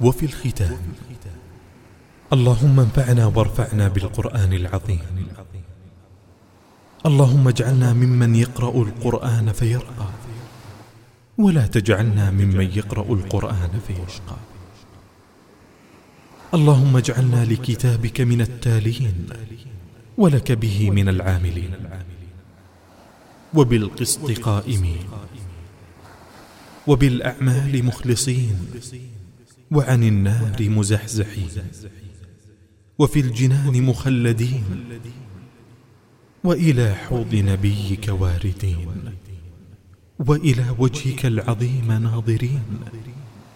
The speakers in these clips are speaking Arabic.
وفي الختام اللهم انفعنا وارفعنا بالقرآن العظيم. اللهم اجعلنا ممن يقرأ القرآن فيرقى. ولا تجعلنا ممن يقرأ القرآن فيشقى. اللهم اجعلنا لكتابك من التالين ولك به من العاملين. وبالقسط قائمين. وبالأعمال مخلصين. وعن النار مزحزحين. وفي الجنان مخلدين. وإلى حوض نبيك واردين. وإلى وجهك العظيم ناظرين.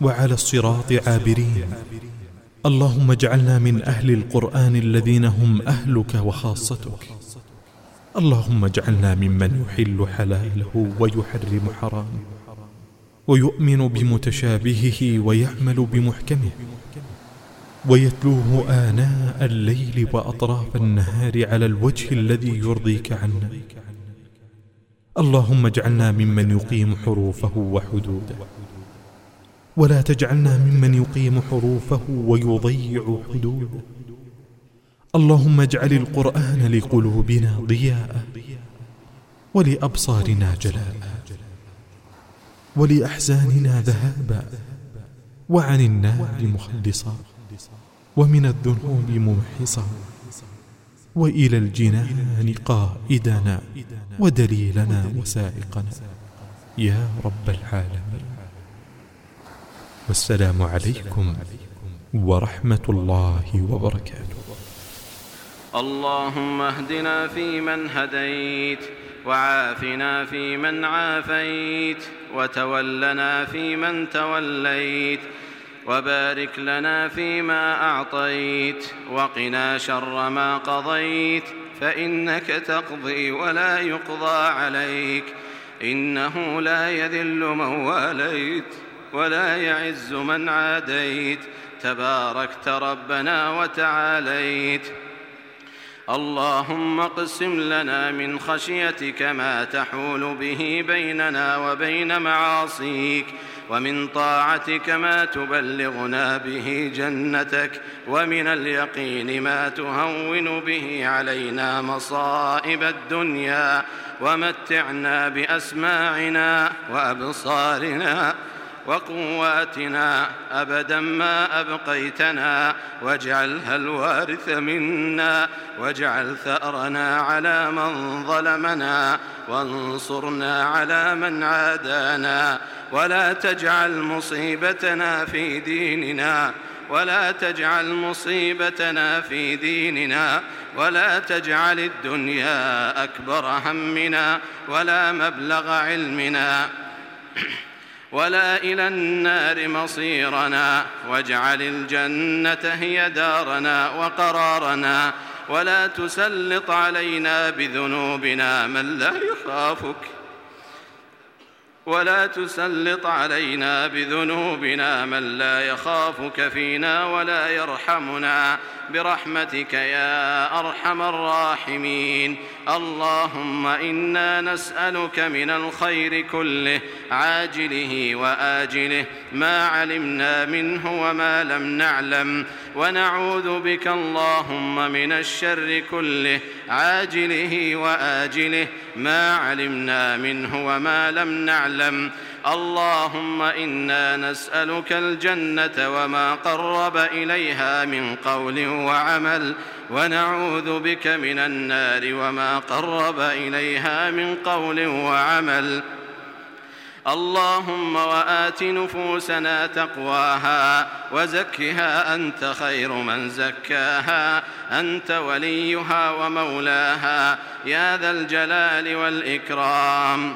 وعلى الصراط عابرين. اللهم اجعلنا من أهل القرآن الذين هم أهلك وخاصتك. اللهم اجعلنا ممن يحل حلاله ويحرم حرامه. ويؤمن بمتشابهه ويعمل بمحكمه ويتلوه آناء الليل وأطراف النهار على الوجه الذي يرضيك عنا اللهم اجعلنا ممن يقيم حروفه وحدوده ولا تجعلنا ممن يقيم حروفه ويضيع حدوده. اللهم اجعل القرآن لقلوبنا ضياء ولأبصارنا جلاء. ولأحزاننا ذهابا وعن النار مخلصا ومن الذنوب ممحصا وإلى الجنان قائدنا ودليلنا وسائقنا يا رب العالمين. والسلام عليكم ورحمة الله وبركاته. اللهم اهدنا فيمن هديت وعافنا فيمن عافيت وتولنا فيمن توليت وبارك لنا فيما أعطيت وقنا شر ما قضيت فإنك تقضي ولا يقضى عليك إنه لا يذل من واليت ولا يعز من عاديت تباركت ربنا وتعاليت. اللهم اقسم لنا من خشيتك ما تحول به بيننا وبين معاصيك ومن طاعتك ما تبلغنا به جنتك ومن اليقين ما تهون به علينا مصائب الدنيا ومتعنا بأسماعنا وأبصارنا وقواتنا أبدا ما أبقيتنا واجعلها الوارث منا واجعل ثأرنا على من ظلمنا وانصرنا على من عادانا ولا تجعل مصيبتنا في ديننا ولا تجعل مصيبتنا في ديننا ولا تجعل الدنيا أكبر همنا ولا مبلغ علمنا ولا إلى النار مصيرنا واجعل الجنة هي دارنا وقرارنا ولا تسلط علينا بذنوبنا من لا يخافك ولا تسلط علينا بذنوبنا من لا يخافك فينا ولا يرحمنا. برحمتك يا أرحم الراحمين. اللهم إنا نسألك من الخير كله عاجله وآجله. ما علمنا منه وما لم نعلم. ونعوذ بك اللهم من الشر كله عاجله وآجله ما علمنا منه وما لم نعلم. اللهم إنا نسألك الجنة وما قرب إليها من قول وعمل ونعوذ بك من النار وما قرب إليها من قول وعمل. اللهم وآت نفوسنا تقواها وزكها أنت خير من زكاها. أنت وليها ومولاها. يا ذا الجلال والإكرام.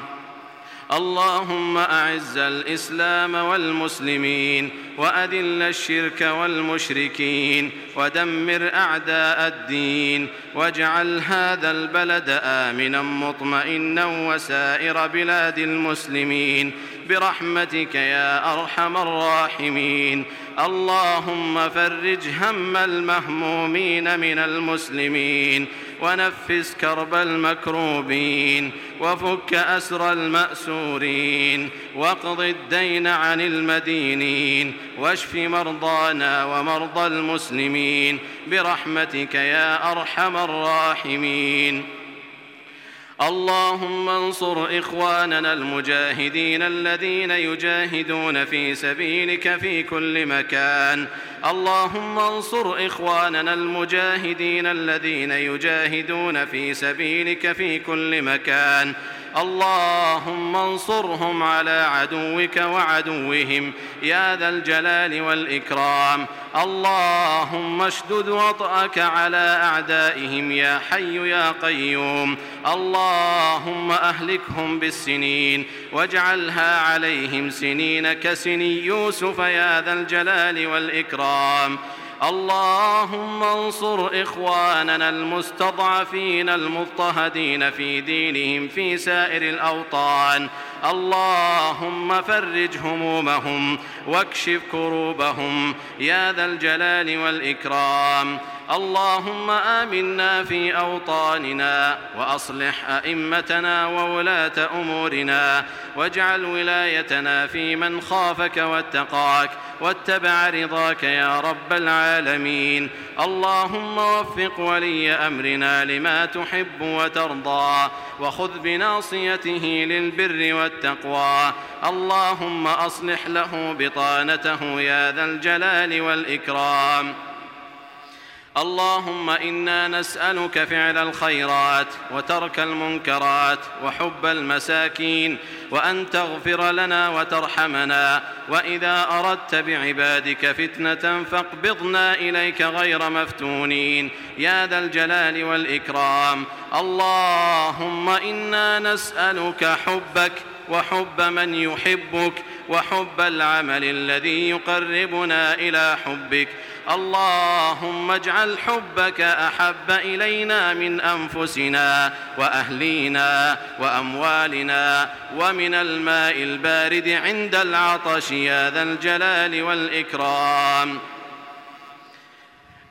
اللهم أعز الإسلام والمسلمين وأذل الشرك والمشركين ودمر أعداء الدين واجعل هذا البلد آمنا مطمئنا وسائر بلاد المسلمين برحمتك يا أرحم الراحمين اللهم فرج هم المهمومين من المسلمين ونفس كرب المكروبين وفك أسر المأسورين واقض الدين عن المدينين واشف مرضانا ومرضى المسلمين برحمتك يا أرحم الراحمين. اللهم انصر إخواننا المجاهدين الذين يجاهدون في سبيلك في كل مكان. اللهم انصر إخواننا المجاهدين الذين يجاهدون في سبيلك في كل مكان. اللهم انصرهم على عدوك وعدوهم يا ذا الجلال والإكرام. اللهم اشدد وطأك على أعدائهم يا حي يا قيوم. اللهم أهلكهم بالسنين. واجعلها عليهم سنين كسني يوسف يا ذا الجلال والإكرام. اللهم انصر إخواننا المستضعفين المضطهدين في دينهم في سائر الأوطان. اللهم فرج همومهم واكشف كروبهم يا ذا الجلال والإكرام. اللهم آمنا في أوطاننا وأصلح أئمتنا وولاة أمورنا واجعل ولايتنا في من خافك واتقاك واتبع رضاك يا رب العالمين. اللهم وفق ولي أمرنا لما تحب وترضى وخذ بناصيته للبر والتقوى. اللهم أصلح له بطانته يا ذا الجلال والإكرام. اللهم إنا نسألك فعل الخيرات وترك المنكرات وحب المساكين وأن تغفر لنا وترحمنا وإذا أردت بعبادك فتنة فاقبضنا إليك غير مفتونين يا ذا الجلال والإكرام اللهم إنا نسألك حبك وحب من يحبك وحب العمل الذي يقربنا إلى حبك. اللهم اجعل حبك أحب إلينا من أنفسنا وأهلينا وأموالنا ومن الماء البارد عند العطش يا ذا الجلال والإكرام.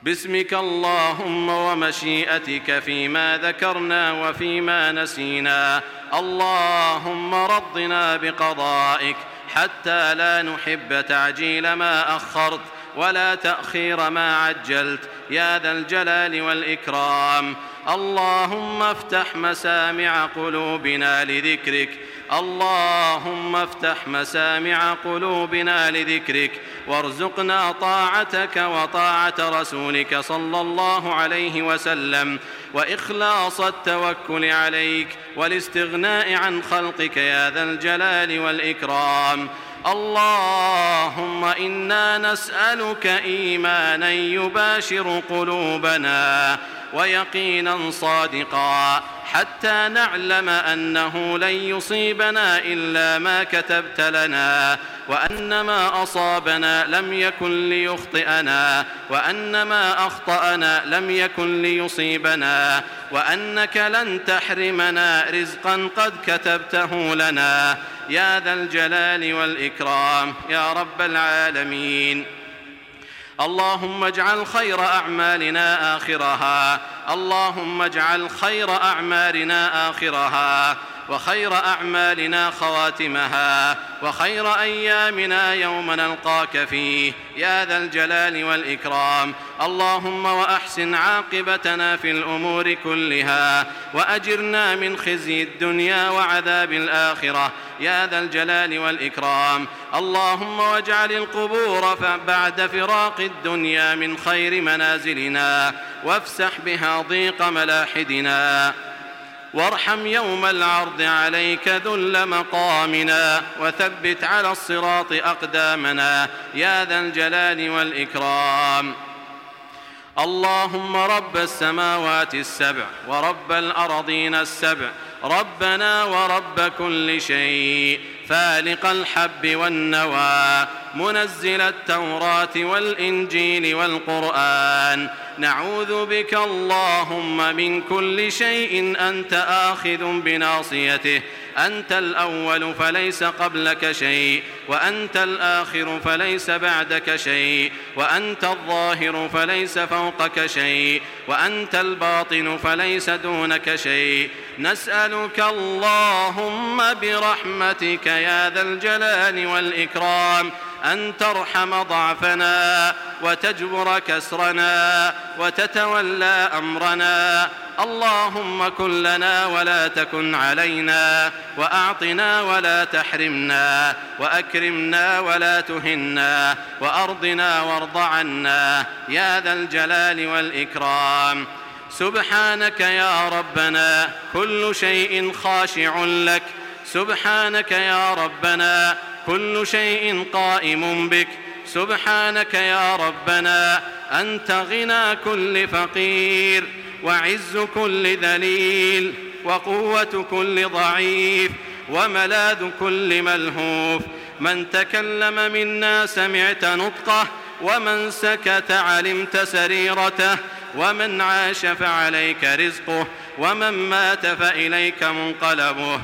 باسمك اللهم ومشيئتك فيما ذكرنا وفيما نسينا. اللهم رضنا بقضائك حتى لا نحب تعجيل ما أخرت ولا تأخير ما عجلت. يا ذا الجلال والإكرام. اللهم افتح مسامع قلوبنا لذكرك. اللهم افتح مسامع قلوبنا لذكرك. وارزقنا طاعتك وطاعة رسولك صلى الله عليه وسلم. وإخلاص التوكل عليك والاستغناء عن خلقك يا ذا الجلال والإكرام. اللهم إنا نسألك إيمانا يباشر قلوبنا. ويقينا صادقا. حتى نعلم أنه لن يصيبنا إلا ما كتبت لنا وأن ما أصابنا لم يكن ليخطئنا وأن ما أخطأنا لم يكن ليصيبنا وأنك لن تحرمنا رزقا قد كتبته لنا. يا ذا الجلال والإكرام يا رب العالمين. اللهم اجعل خير أعمالنا آخرها. اللهم اجعل خير أعمالنا آخرها. وخير أعمالنا خواتمها. وخير أيامنا يوم نلقاك فيه. يا ذا الجلال والإكرام. اللهم وأحسن عاقبتنا في الأمور كلها وأجرنا من خزي الدنيا وعذاب الآخرة. يا ذا الجلال والإكرام. اللهم واجعل القبور بعد فراق الدنيا من خير منازلنا وافسح بها ضيق ملاحدنا. وارحم يوم العرض عليك ذل مقامنا وثبت على الصراط أقدامنا. يا ذا الجلال والإكرام. اللهم رب السماوات السبع ورب الأرضين السبع ربنا ورب كل شيء فالق الحب والنوى منزل التوراة والإنجيل والقرآن نعوذ بك اللهم من كل شيء أنت آخذ بناصيته. أنت الأول فليس قبلك شيء وأنت الآخر فليس بعدك شيء وأنت الظاهر فليس فوقك شيء وأنت الباطن فليس دونك شيء. نسألك اللهم برحمتك يا ذا الجلال والإكرام. أن ترحم ضعفنا وتجبر كسرنا وتتولى أمرنا. اللهم كن لنا ولا تكن علينا وأعطنا ولا تحرمنا وأكرمنا ولا تهنا وأرضنا وارض عنا يا ذا الجلال والإكرام. سبحانك يا ربنا كل شيء خاشع لك. سبحانك يا ربنا كل شيء قائم بك. سبحانك يا ربنا أنت غنى كل فقير وعز كل ذليل وقوة كل ضعيف وملاذ كل ملهوف. من تكلم منا سمعت نطقه ومن سكت علمت سريرته. ومن عاش فعليك رزقه ومن مات فإليك منقلبه.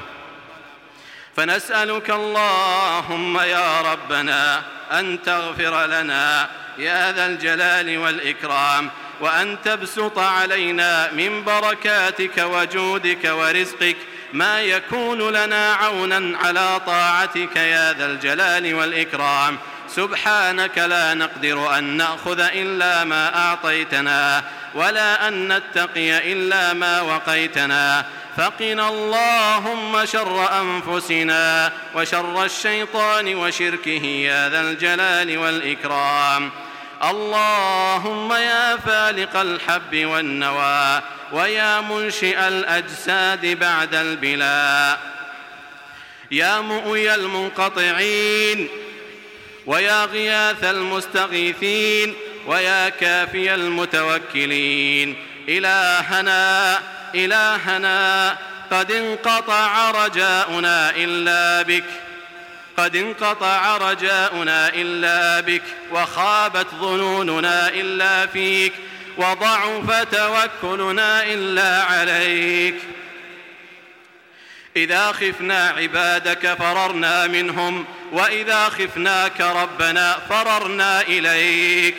فنسألك اللهم يا ربنا أن تغفر لنا يا ذا الجلال والإكرام وأن تبسط علينا من بركاتك وجودك ورزقك ما يكون لنا عونا على طاعتك يا ذا الجلال والإكرام. سبحانك لا نقدر أن نأخذ إلا ما أعطيتنا ولا أن نتقي إلا ما وقيتنا. فقنا اللهم شر أنفسنا وشر الشيطان وشركه يا ذا الجلال والإكرام. اللهم يا فالق الحب والنوى ويا منشئ الأجساد بعد البلاء. يا مؤوي المنقطعين ويا غياث المستغيثين ويا كافي المتوكلين. إلهنا إلهنا قد انقطع رجاؤنا إلا بك قد انقطع رجاؤنا إلا بك وخابت ظنوننا إلا فيك وضعف توكلنا إلا عليك. إذا خفنا عبادك فررنا منهم وإذا خفناك ربنا فررنا إليك.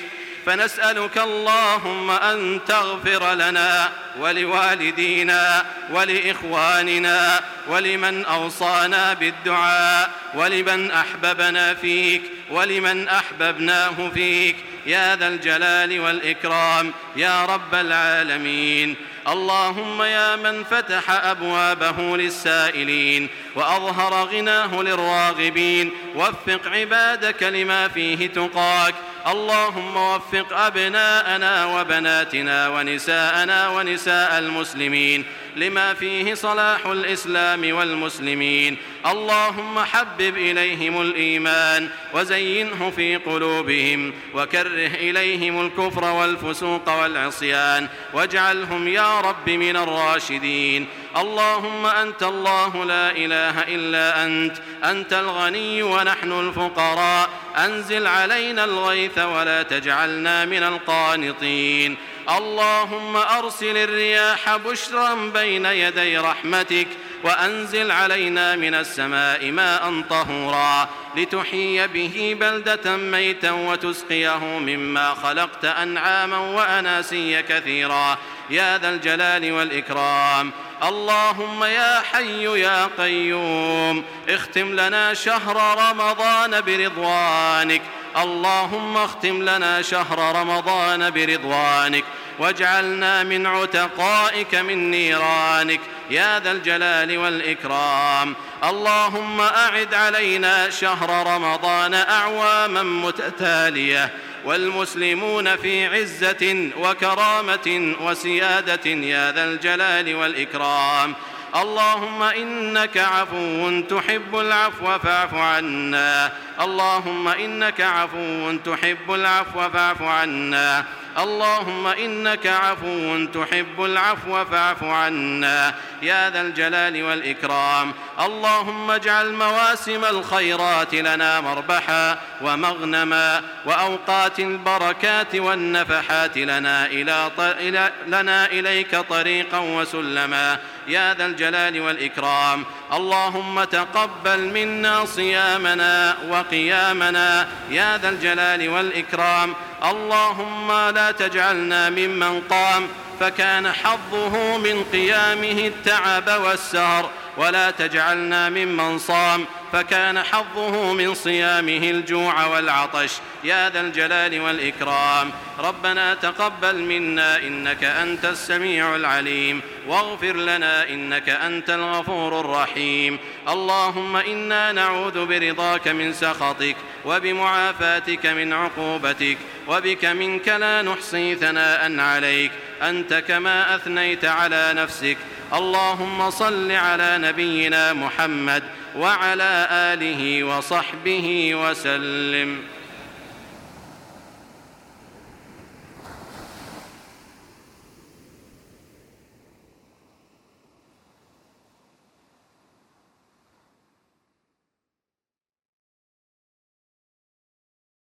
فنسألك اللهم أن تغفر لنا ولوالدينا ولإخواننا ولمن أوصانا بالدعاء ولمن أحببنا فيك ولمن أحببناه فيك يا ذا الجلال والإكرام يا رب العالمين اللهم يا من فتح أبوابه للسائلين وأظهر غناه للراغبين وفق عبادك لما فيه تقاك اللهم وفق أبناءنا وبناتنا ونساءنا ونساء المسلمين لما فيه صلاح الإسلام والمسلمين. اللهم حبب إليهم الإيمان وزينه في قلوبهم وكره إليهم الكفر والفسوق والعصيان واجعلهم يا رب من الراشدين. اللهم أنت الله لا إله إلا أنت أنت الغني ونحن الفقراء أنزل علينا الغيث ولا تجعلنا من القانطين. اللهم أرسل الرياح بشرا بين يدي رحمتك وأنزل علينا من السماء ماء طهورا لتحيي به بلدة ميتا وتسقيه مما خلقت أنعاما وأناسيا كثيرا. يا ذا الجلال والإكرام. اللهم يا حي يا قيوم اختم لنا شهر رمضان برضوانك. اللهم اختم لنا شهر رمضان برضوانك. واجعلنا من عتقائك من نيرانك. يا ذا الجلال والإكرام. اللهم أعد علينا شهر رمضان أعواما متتالية. والمسلمون في عزة وكرامة وسيادة يا ذا الجلال والإكرام. اللهم إنك عفو تحب العفو فاعف عنا. اللهم إنك عفو تحب العفو فاعف عنا. اللهم إنك عفو تحب العفو فاعف عنا يا ذا الجلال والإكرام. اللهم اجعل مواسم الخيرات لنا مربحا ومغنما وأوقات البركات والنفحات لنا, إلى لنا إليك طريقا وسلما. يا ذا الجلال والإكرام. اللهم تقبل منا صيامنا وقيامنا يا ذا الجلال والإكرام. اللهم لا تجعلنا ممن قام. فكان حظه من قيامه التعب والسهر. ولا تجعلنا ممن صام. فكان حظه من صيامه الجوع والعطش. يا ذا الجلال والإكرام. ربنا تقبل منا إنك أنت السميع العليم. واغفر لنا إنك أنت الغفور الرحيم. اللهم إنا نعوذ برضاك من سخطك وبمعافاتك من عقوبتك وبك منك لا نحصي ثناء عليك. أنت كما أثنيت على نفسك. اللهم صل على نبينا محمد وعلى آله وصحبه وسلم.